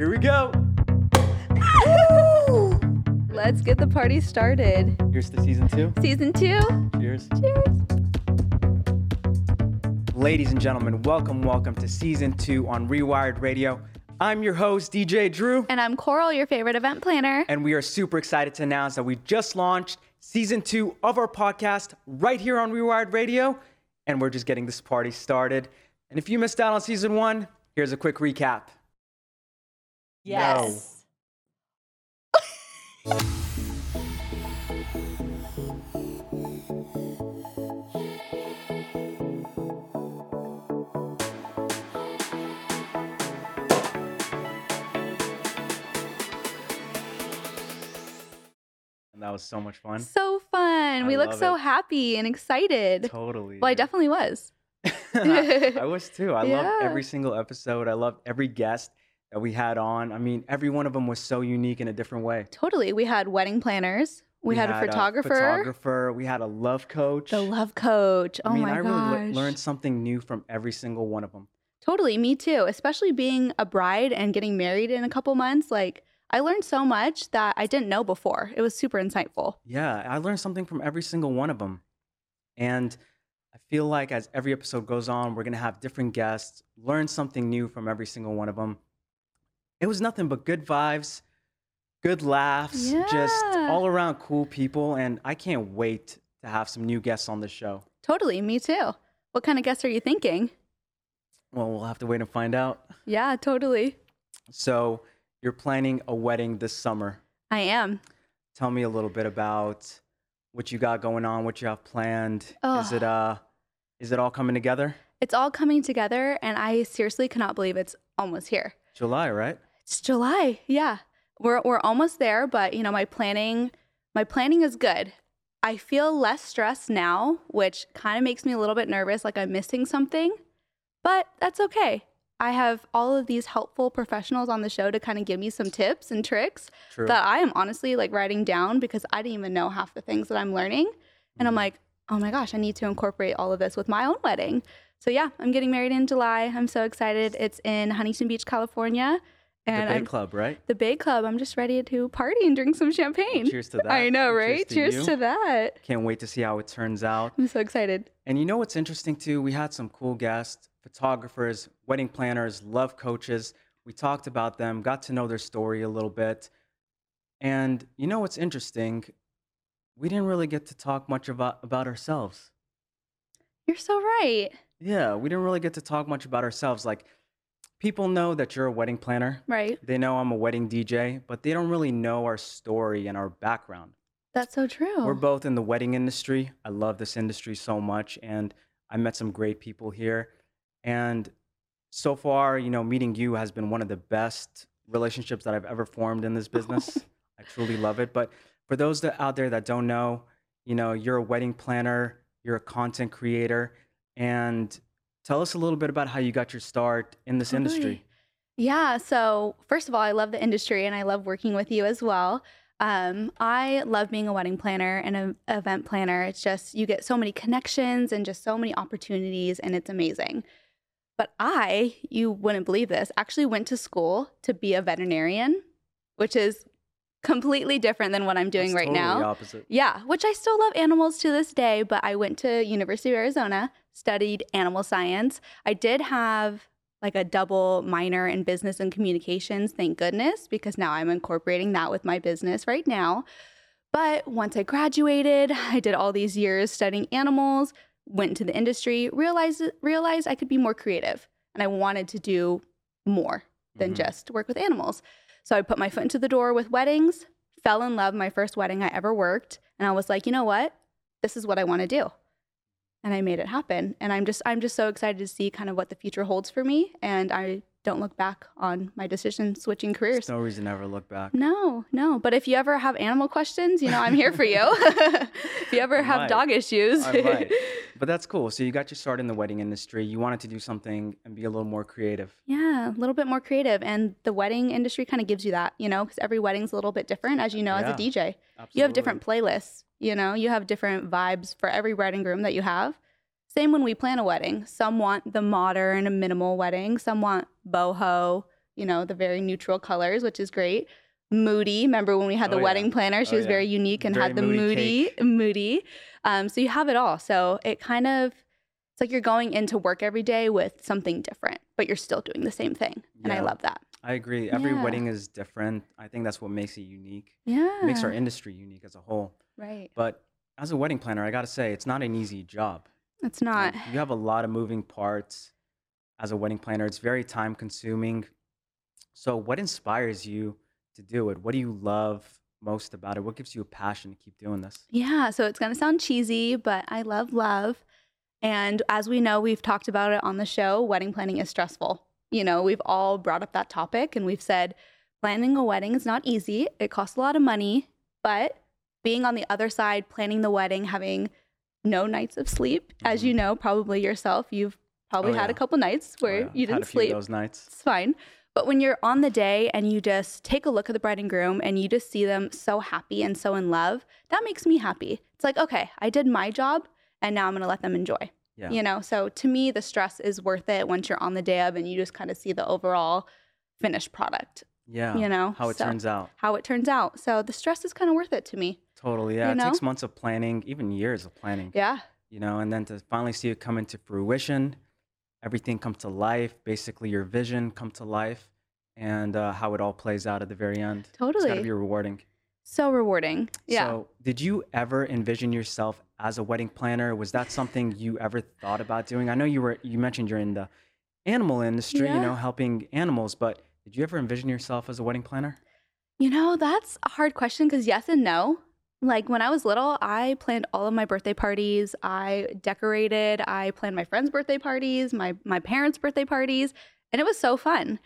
Here we go. Let's get the party started. Here's to season two. Season two. Cheers. Cheers. Ladies and gentlemen, welcome, welcome to season two on Rewired Radio. I'm your host, DJ Drew, And I'm Koral, your favorite event planner. and we are super excited to announce that we just launched season two of our podcast right here on Rewired Radio, and we're just getting this party started. And if you missed out on season one, here's a quick recap. Yes. And that was so much fun. So fun. I we look so it. happy and excited. Totally. Well, I definitely was. I, was too. I Yeah. every single episode. I love every guest that we had on. I mean, every one of them was so unique in a different way. Totally. We had wedding planners. We, had, a photographer. photographer. We had a love coach. The love coach. I oh mean, my I really gosh. le- learned something new from every single one of them. Totally, me too. Especially being a bride and getting married in a couple months. Like, I learned so much that I didn't know before. It was super insightful. Yeah, I learned something from every single one of them. And I feel like as every episode goes on, we're going to have different guests, learn something new from every single one of them. It was nothing but good vibes, good laughs, just all around cool people. And I can't wait to have some new guests on the show. Totally, me too. What kind of guests are you thinking? Well, we'll have to wait and find out. Yeah, totally. So, you're planning a wedding this summer. I am. Tell me a little bit about what you got going on, what you have planned. Is it uh is it all coming together? It's all coming together, and I seriously cannot believe it's almost here. July, right? It's July. Yeah. We're we're almost there, but you know, my planning my planning is good. I feel less stressed now, which kind of makes me a little bit nervous like I'm missing something. But that's okay. I have all of these helpful professionals on the show to kind of give me some tips and tricks True. that I am honestly like writing down because I didn't even know half the things that I'm learning. And I'm Mhm. like, oh my gosh, I need to incorporate all of this with my own wedding. So yeah, I'm getting married in July. I'm so excited. It's in Huntington Beach, California. The And Bay I'm Club, right? the Bay Club. I'm just ready to party and drink some champagne. Cheers to that. I know, right? Cheers, you. to that. Can't wait to see how it turns out. I'm so excited. And you know what's interesting too? We had some cool guests, photographers, wedding planners, love coaches. We talked about them, got to know their story a little bit. And you know what's interesting? We didn't really get to talk much about, about ourselves. You're so right. Yeah, we didn't really get to talk much about ourselves. Like, people know that you're a wedding planner, Right. they know I'm a wedding DJ, but they don't really know our story and our background. That's so true. We're both in the wedding industry. I love this industry so much, and I met some great people here. And so far, you know, meeting you has been one of the best relationships that I've ever formed in this business. I truly love it. But for those that out there that don't know, you know, you're a wedding planner, you're a content creator, and tell us a little bit about how you got your start in this industry. Yeah. So, first of all, I love the industry and I love working with you as well. Um, I love being a wedding planner and an event planner. It's just, you get so many connections and just so many opportunities, and it's amazing. But I, you wouldn't believe this, actually went to school to be a veterinarian, which is completely different than what I'm doing That's right totally now. Opposite. Yeah, which I still love animals to this day, but I went to University of Arizona, studied animal science. I did have like a double minor in business and communications, thank goodness, because now I'm incorporating that with my business right now. But once I graduated, I did all these years studying animals, went into the industry, realized realized I could be more creative and I wanted to do more than Mhm. just work with animals. So I put my foot into the door with weddings, fell in love my first wedding I ever worked, and I was like, "You know what? This is what I want to do." And I made it happen. And I'm just I'm just so excited to see kind of what the future holds for me and I don't look back on my decision switching careers. There's no reason to ever look back. No, no. But if you ever have animal questions, you know, I'm here for you. if you ever I have might. dog issues. But that's cool. So you got your start in the wedding industry. You wanted to do something and be a little more creative. yeah, a little bit more creative. And the wedding industry kind of gives you that, you know, because every wedding's a little bit different, as you know, as a DJ. Absolutely. You have different playlists, you know, you have different vibes for every bride and groom that you have. Same when we plan a wedding. Some want the modern, minimal wedding, some want boho, you know, the very neutral colors, which is great. Moody, remember when we had the Oh, yeah. wedding planner? She Oh, was yeah. very unique and Very had the moody moody, moody. Um, so you have it all. So it kind of it's like you're going into work every day with something different, but you're still doing the same thing. And I love that. I agree. Every Yeah. wedding is different. I think that's what makes it unique. Yeah. It makes our industry unique as a whole. right. But as a wedding planner, I got to say, it's not an easy job. It's not. You have a lot of moving parts as a wedding planner. It's very time consuming. So, what inspires you to do it? What do you love most about it? What gives you a passion to keep doing this? Yeah, so it's going to sound cheesy, but I love love. And as we know, we've talked about it on the show, wedding planning is stressful. You know, we've all brought up that topic and we've said planning a wedding is not easy. It costs a lot of money, but being on the other side, planning the wedding, having no nights of sleep, as Mhm. you know, probably yourself, you've probably Oh, had a couple nights Oh, where yeah. you didn't had a few sleep those nights. it's fine. But when you're on the day and you just take a look at the bride and groom and you just see them so happy and so in love, that makes me happy. It's like, okay, I did my job and now I'm going to let them enjoy. Yeah. You know, so to me, the stress is worth it once you're on the day of and you just kind of see the overall finished product, Yeah. you know, How it so- turns out. how it turns out. So the stress is kind of worth it to me. Totally. Yeah. you it takes months of planning, even years of planning. Yeah. you know, and then to finally see it come into fruition, everything come to life, basically your vision come to life, and uh, how it all plays out at the very end. It's got to be rewarding. So rewarding. Yeah. So, did you ever envision yourself as a wedding planner? Was that something you ever thought about doing? I know you were. You mentioned you're in the animal industry, you know, helping animals, but did you ever envision yourself as a wedding planner? You know, that's a hard question because yes and no. Like when I was little, I planned all of my birthday parties. I decorated. I planned my friends' birthday parties, my my parents' birthday parties, and it was so fun.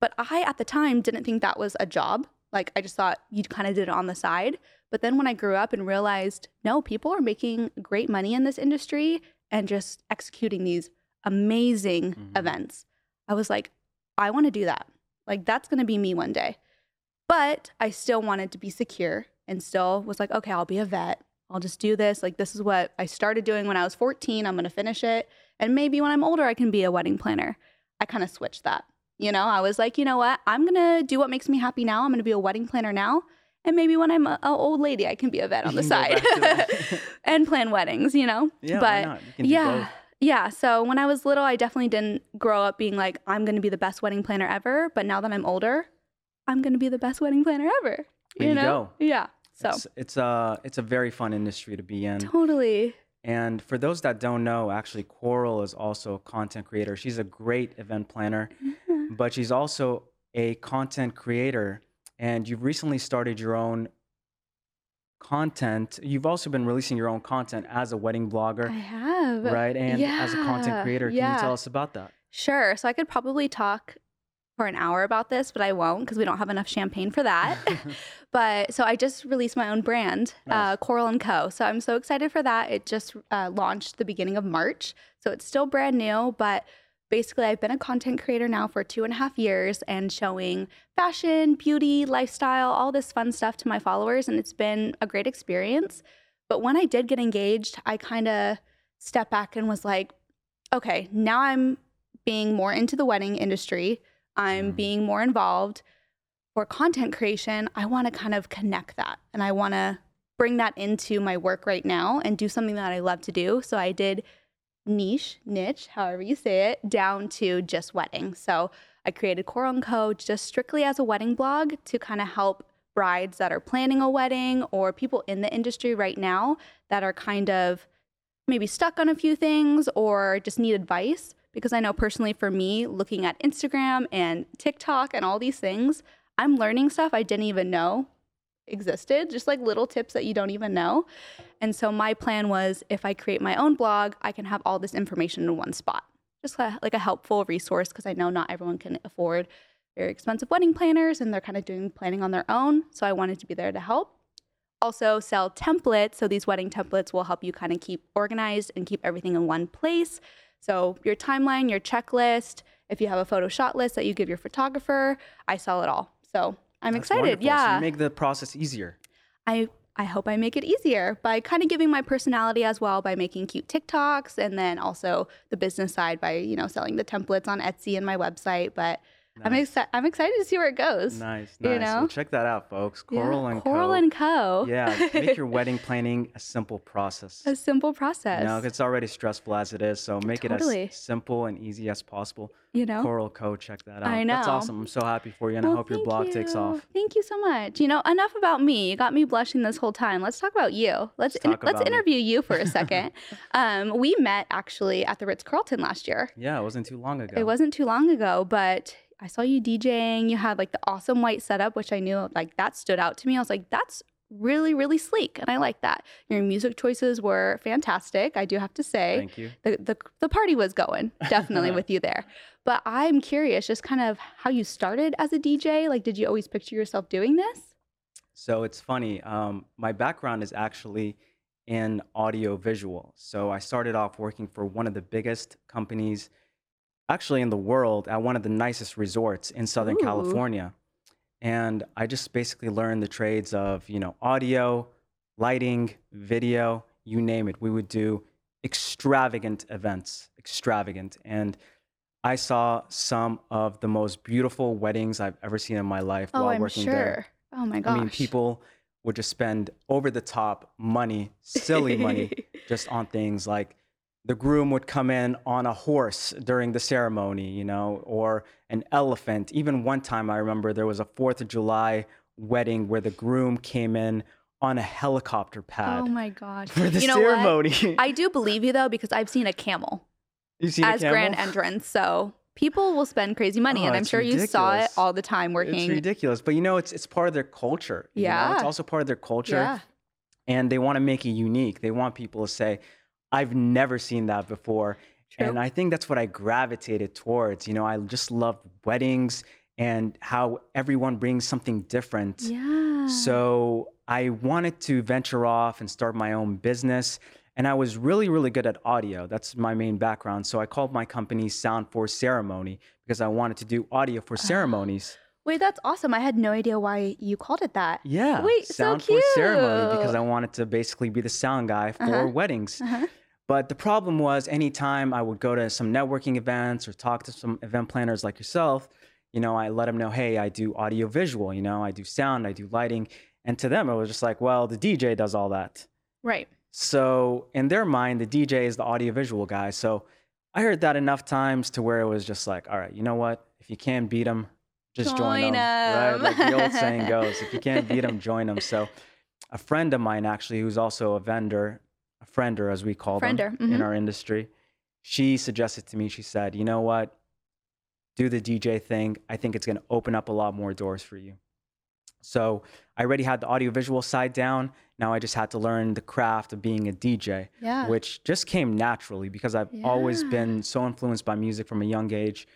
But I at the time didn't think that was a job. Like I just thought you kind of did it on the side. But then when I grew up and realized, no, people are making great money in this industry and just executing these amazing Mhm. events. I was like, I want to do that. Like that's going to be me one day. But I still wanted to be secure and still was like, okay, I'll be a vet. I'll just do this. Like, this is what I started doing when I was 14. I'm going to finish it. And maybe when I'm older, I can be a wedding planner. I kind of switched that. You know, I was like, you know what? I'm going to do what makes me happy now. I'm going to be a wedding planner now. And maybe when I'm an old lady, I can be a vet on the side back to that. and plan weddings, you know? yeah, but? You yeah. both. Yeah. So when I was little, I definitely didn't grow up being like, I'm going to be the best wedding planner ever. But now that I'm older, I'm going to be the best wedding planner ever. There you go. Yeah. So It's, it's a it's a very fun industry to be in. totally. And for those that don't know, actually, Koral is also a content creator. She's a great event planner, Mhm. but she's also a content creator. And you've recently started your own content. You've also been releasing your own content as a wedding blogger. I have. right? And as a content creator, can yeah. you tell us about that? Sure. So I could probably talk for an hour about this, but I won't because we don't have enough champagne for that. but so I just released my own brand, uh, Koral and Co. So I'm so excited for that. It just uh, launched the beginning of March, so it's still brand new. But basically, I've been a content creator now for two and a half years and showing fashion, beauty, lifestyle, all this fun stuff to my followers, and it's been a great experience. But when I did get engaged, I kind of stepped back and was like, okay, now I'm being more into the wedding industry. I'm Mm. being more involved for content creation. I want to kind of connect that and I want to bring that into my work right now and do something that I love to do. So I did niche, niche, however you say it, down to just weddings. So I created Koral and Co. just strictly as a wedding blog to kind of help brides that are planning a wedding or people in the industry right now that are kind of maybe stuck on a few things or just need advice. Because I know personally for me, looking at Instagram and TikTok and all these things, I'm learning stuff I didn't even know existed, just like little tips that you don't even know. And so my plan was if I create my own blog, I can have all this information in one spot. Just like a helpful resource because I know not everyone can afford very expensive wedding planners and they're kind of doing planning on their own. So I wanted to be there to help. Also, sell templates. So these wedding templates will help you kind of keep organized and keep everything in one place. So your timeline, your checklist, if you have a photo shot list that you give your photographer, I sell it all. So I'm That's excited. wonderful. So Yeah. you make the process easier. I I hope I make it easier by kind of giving my personality as well by making cute TikToks and then also the business side by, you know, selling the templates on Etsy and my website, but I'm excited. I'm excited to see where it goes. Nice, you know? Well, check that out, folks. Yeah, Koral and Koral Co. and Co. Yeah, make your wedding planning a simple process. a simple process. You process. know, it's already stressful as it is, so make it as simple and easy as possible. you know. Koral Co. Check that out. I know. That's awesome. I'm so happy for you, and I hope your blog takes off. Thank you so much. You know, enough about me. You got me blushing this whole time. Let's talk about you. Let's Let's in- let's me. interview you for a second. um, we met actually at the Ritz Carlton last year. Yeah, it wasn't too long ago. It wasn't too long ago, but I saw you DJing. You had like the awesome white setup, which I knew like that stood out to me. I was like, that's really, really sleek. And I like that. Your music choices were fantastic, I do have to say. Thank you. The, the, the party was going definitely with you there. But I'm curious just kind of how you started as a DJ. Like, did you always picture yourself doing this? So it's funny. Um, my background is actually in audio visual. So I started off working for one of the biggest companies, actually in the world, at one of the nicest resorts in Southern Ooh. California. And I just basically learned the trades of, you know, audio, lighting, video, you name it. We would do extravagant events, extravagant. And I saw some of the most beautiful weddings I've ever seen in my life Oh, while I'm working sure. there. Oh my gosh. I mean, people would just spend over the top money, silly money, just on things like the groom would come in on a horse during the ceremony, you know, or an elephant. Even one time I remember there was a 4th of July wedding where the groom came in on a helicopter pad oh my gosh. for the you know what? ceremony. I do believe you though because I've seen a camel you seen a as grand entrance. So people will spend crazy money, Oh, and I'm sure you saw it all the time working. It's ridiculous, but you know, it's it's part of their culture. you know? it's also part of their culture. Yeah. and they want to make it unique. They want people to say, I've never seen that before. True. And I think that's what I gravitated towards. You know, I just love weddings and how everyone brings something different. yeah. So I wanted to venture off and start my own business. And I was really, really good at audio. That's my main background. So I called my company Sound for Ceremony because I wanted to do audio for Ah. ceremonies. Wait, that's awesome. I had no idea why you called it that. Yeah. Wait, so Sound for Ceremony because. I wanted to basically be the sound guy for Uh-huh. weddings. Uh-huh. But the problem was, anytime I would go to some networking events or talk to some event planners like yourself, you know, I let them know, hey, I do audio visual, you know, I do sound, I do lighting. And to them, it was just like, well, the DJ does all that. Right. So in their mind, the DJ is the audio visual guy. So I heard that enough times to where it was just like, all right, you know what? If you can't beat them, just join, Join them. Right? Like the old saying goes, if you can't beat them, join them. So a friend of mine, actually, who's also a vendor, a friender, as we call Friender, them in mhm. our industry, she suggested to me, she said, you know what? Do the DJ thing. I think it's going to open up a lot more doors for you. So I already had the audiovisual side down. Now I just had to learn the craft of being a DJ, Yeah. which just came naturally because I've always been so influenced by music from a young age.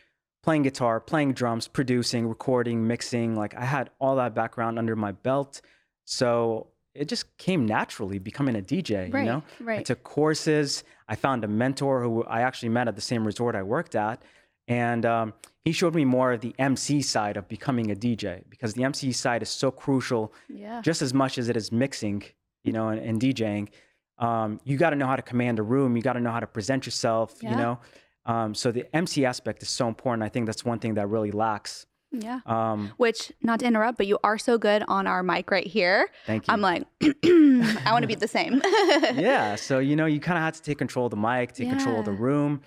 Playing guitar, playing drums, producing, recording, mixing. Like I had all that background under my belt. So it just came naturally becoming a DJ, right. you know? I took courses. I found a mentor who I actually met at the same resort I worked at. And um, he showed me more of the MC side of becoming a DJ because the MC side is so crucial yeah. just as much as it is mixing, you know, and, and DJing. Um, you got to know how to command a room. You got to know how to present yourself, Yeah. you know. Um, so the MC aspect is so important. I think that's one thing that really lacks. yeah. Um, Which, not to interrupt, but you are so good on our mic right here. thank you. I'm like, I want to be the same. yeah. So, you know, you kind of had to take control of the mic, take control of the room,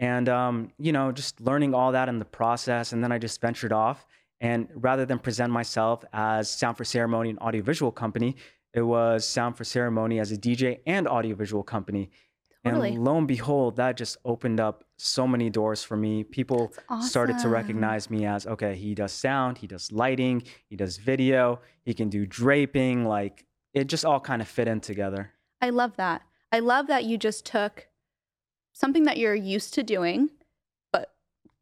and, um, you know, just learning all that in the process. And then I just ventured off. And rather than present myself as Sound for Ceremony, an audiovisual company, it was Sound for Ceremony as a DJ and audiovisual company. Totally. And lo and behold, that just opened up so many doors for me. People That's started to recognize me as okay, he does sound, he does lighting, he does video, he can do draping. Like it just all kind of fit in together. I love that. I love that you just took something that you're used to doing, but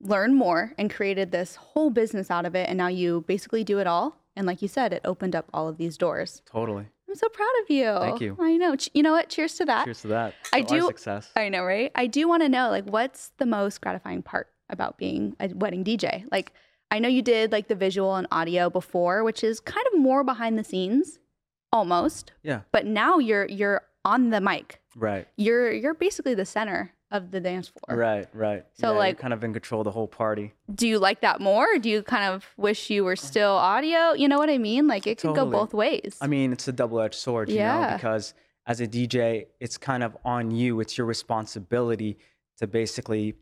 learned more and created this whole business out of it. And now you basically do it all. And like you said, it opened up all of these doors. Totally. I'm so proud of you. Thank you. I know. You know what? Cheers to that. Cheers to that. I do- success. I know, right? I do want to know, like, what's the most gratifying part about being a wedding DJ? Like, I know you did like the visual and audio before, which is kind of more behind the scenes, almost. Yeah. But now you're you're on the mic. Right. You're you're basically the center of the dance floor. Right, right. So, Yeah, like- kind of in control of the whole party. Do you like that more? Or do you kind of wish you were still audio? You know what I mean? Like it could go both ways. I mean, it's a double-edged sword, you know, because as a DJ, it's kind of on you. It's your responsibility to basically,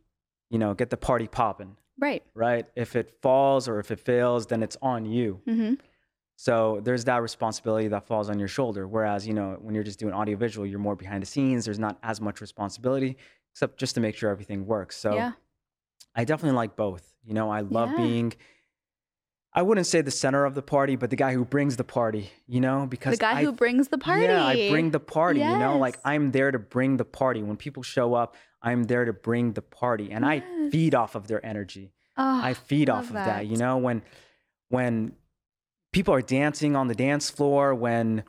you know, get the party popping, right. right? If it falls or if it fails, then it's on you. hmm So there's that responsibility that falls on your shoulder. Whereas, you know, when you're just doing audiovisual, you're more behind the scenes. There's not as much responsibility, except just to make sure everything works. So yeah. I definitely like both. You know, I love Yeah. being, I wouldn't say the center of the party, but the guy who brings the party, you know, because The guy I who brings the party. yeah, I bring the party, you know, like I'm there to bring the party. When people show up, I'm there to bring the party and I feed off of their energy. Oh, I feed off of that. You know, when when people are dancing on the dance floor, when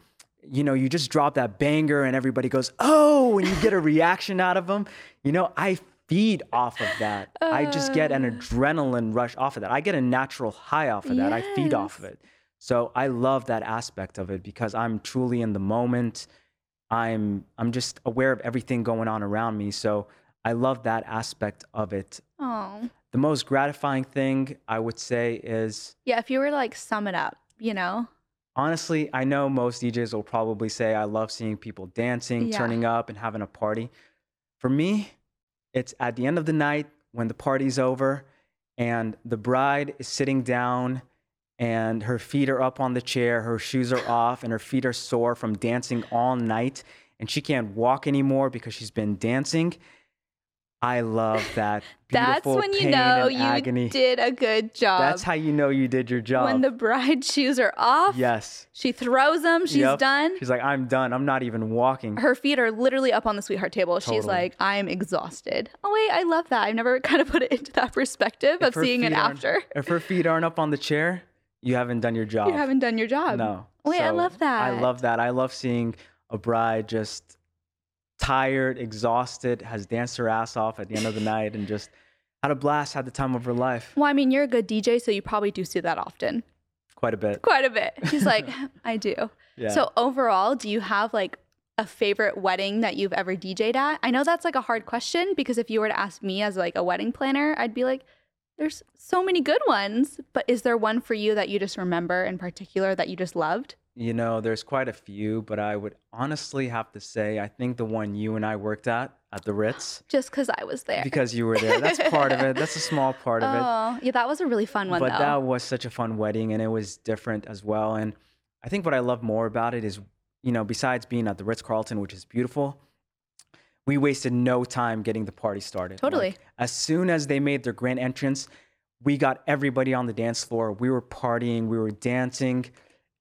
you know, you just drop that banger and everybody goes, "Oh," and you get a reaction out of them. You know, I feed off of that. I just get an Uh. adrenaline rush off of that. I get a natural high off of that. I feed off of it. So I love that aspect of it because I'm truly in the moment. I'm I'm just aware of everything going on around me. So I love that aspect of it. Oh. The most gratifying thing I would say is Yeah, if you were to like sum it up, you know? Honestly, I know most DJs will probably say I love seeing people dancing, Yeah. turning up, and having a party. For me, it's at the end of the night when the party's over and the bride is sitting down and her feet are up on the chair, her shoes are off, and her feet are sore from dancing all night, and she can't walk anymore because she's been dancing. I love that. That's when you know you agony. did a good job. That's how you know you did your job. When the bride's shoes are off, yes. she throws them, she's Yep. done. She's like, I'm done. I'm not even walking. Her feet are literally up on the sweetheart table. She's like, I'm exhausted. Oh, wait, I love that. I've never kind of put it into that perspective If of seeing it after. If her feet aren't up on the chair, you haven't done your job. You haven't done your job. No. Oh, wait, I love that. I love that. I love seeing a bride just tired, exhausted, has danced her ass off at the end of the night and just had a blast, had the time of her life. Well, I mean, you're a good DJ, so you probably do see that often. Quite a bit. Quite a bit. She's like, I do. Yeah. So overall, do you have like a favorite wedding that you've ever DJ'd at? I know that's like a hard question because if you were to ask me as like a wedding planner, I'd be like, there's so many good ones, but is there one for you that you just remember in particular that you just loved? You know, there's quite a few, but I would honestly have to say I think the one you and I worked at at the Ritz Just because I was there. because you were there. That's part of it. That's a small part of it. oh, yeah, that was a really fun one but though. that was such a fun wedding and it was different as well and i think what i love more about it is you know besides being at the ritz-carlton which is beautiful we wasted no time getting the party started Totally. Like, as soon as they made their grand entrance we got everybody on the dance floor we were partying we were dancing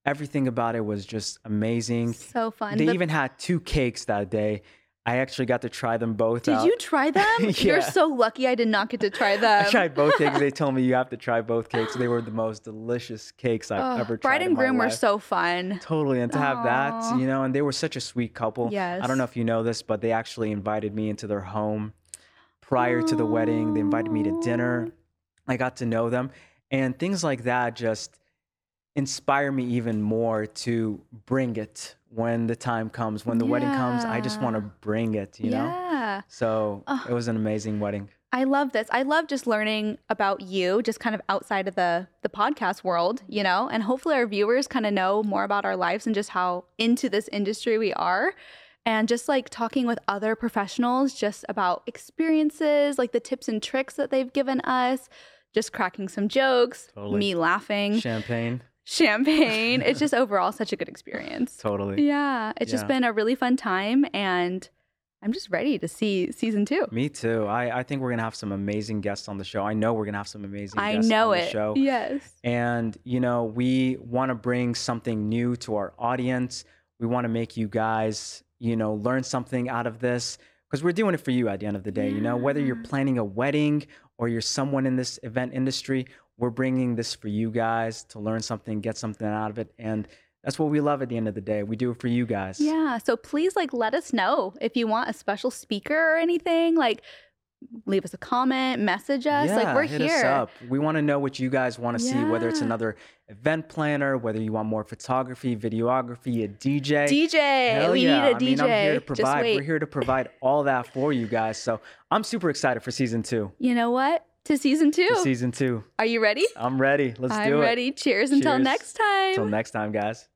everything about it was just amazing so fun. they The- even had two cakes that day i actually got to try them both did out. you try them? Yeah. You're so lucky I did not get to try them. I tried both cakes. They told me you have to try both cakes. They were the most delicious cakes I've Oh, ever tried. bride and groom were so fun. totally, and to have that, you know, and they were such a sweet couple. Yes. I don't know if you know this, but they actually invited me into their home prior to the wedding. They invited me to dinner. I got to know them, and things like that just inspire me even more to bring it when the time comes. When the wedding comes, I just want to bring it. You know. yeah. So Oh. it was an amazing wedding. I love this. I love just learning about you, just kind of outside of the the podcast world, you know, and hopefully our viewers kind of know more about our lives and just how into this industry we are. And just like talking with other professionals just about experiences, like the tips and tricks that they've given us, just cracking some jokes, Totally. me laughing, Champagne. Champagne. it's just overall such a good experience. Totally. Yeah, it's just been a really fun time and I'm just ready to see season 2. Me too. I, I think we're gonna have some amazing guests on the show. I know we're gonna have some amazing I guests know on the it. show. Yes. And you know, we want to bring something new to our audience. We want to make you guys, you know, learn something out of this because we're doing it for you at the end of the day. You know, whether you're planning a wedding or you're someone in this event industry, we're bringing this for you guys to learn something, get something out of it, and that's what we love at the end of the day. We do it for you guys. Yeah. So please like let us know if you want a special speaker or anything. Like leave us a comment, message us. like we're hit here. Us up. We want to know what you guys want to see, whether it's another event planner, whether you want more photography, videography, a DJ. DJ, Hell we yeah. need a I DJ. mean, I'm here to Just provide. We're here to provide all that for you guys. So I'm super excited for season two. You know what? To season two. For season two. Are you ready? I'm ready. Let's I'm do it. ready. Cheers until Cheers. next time. Until next time, guys.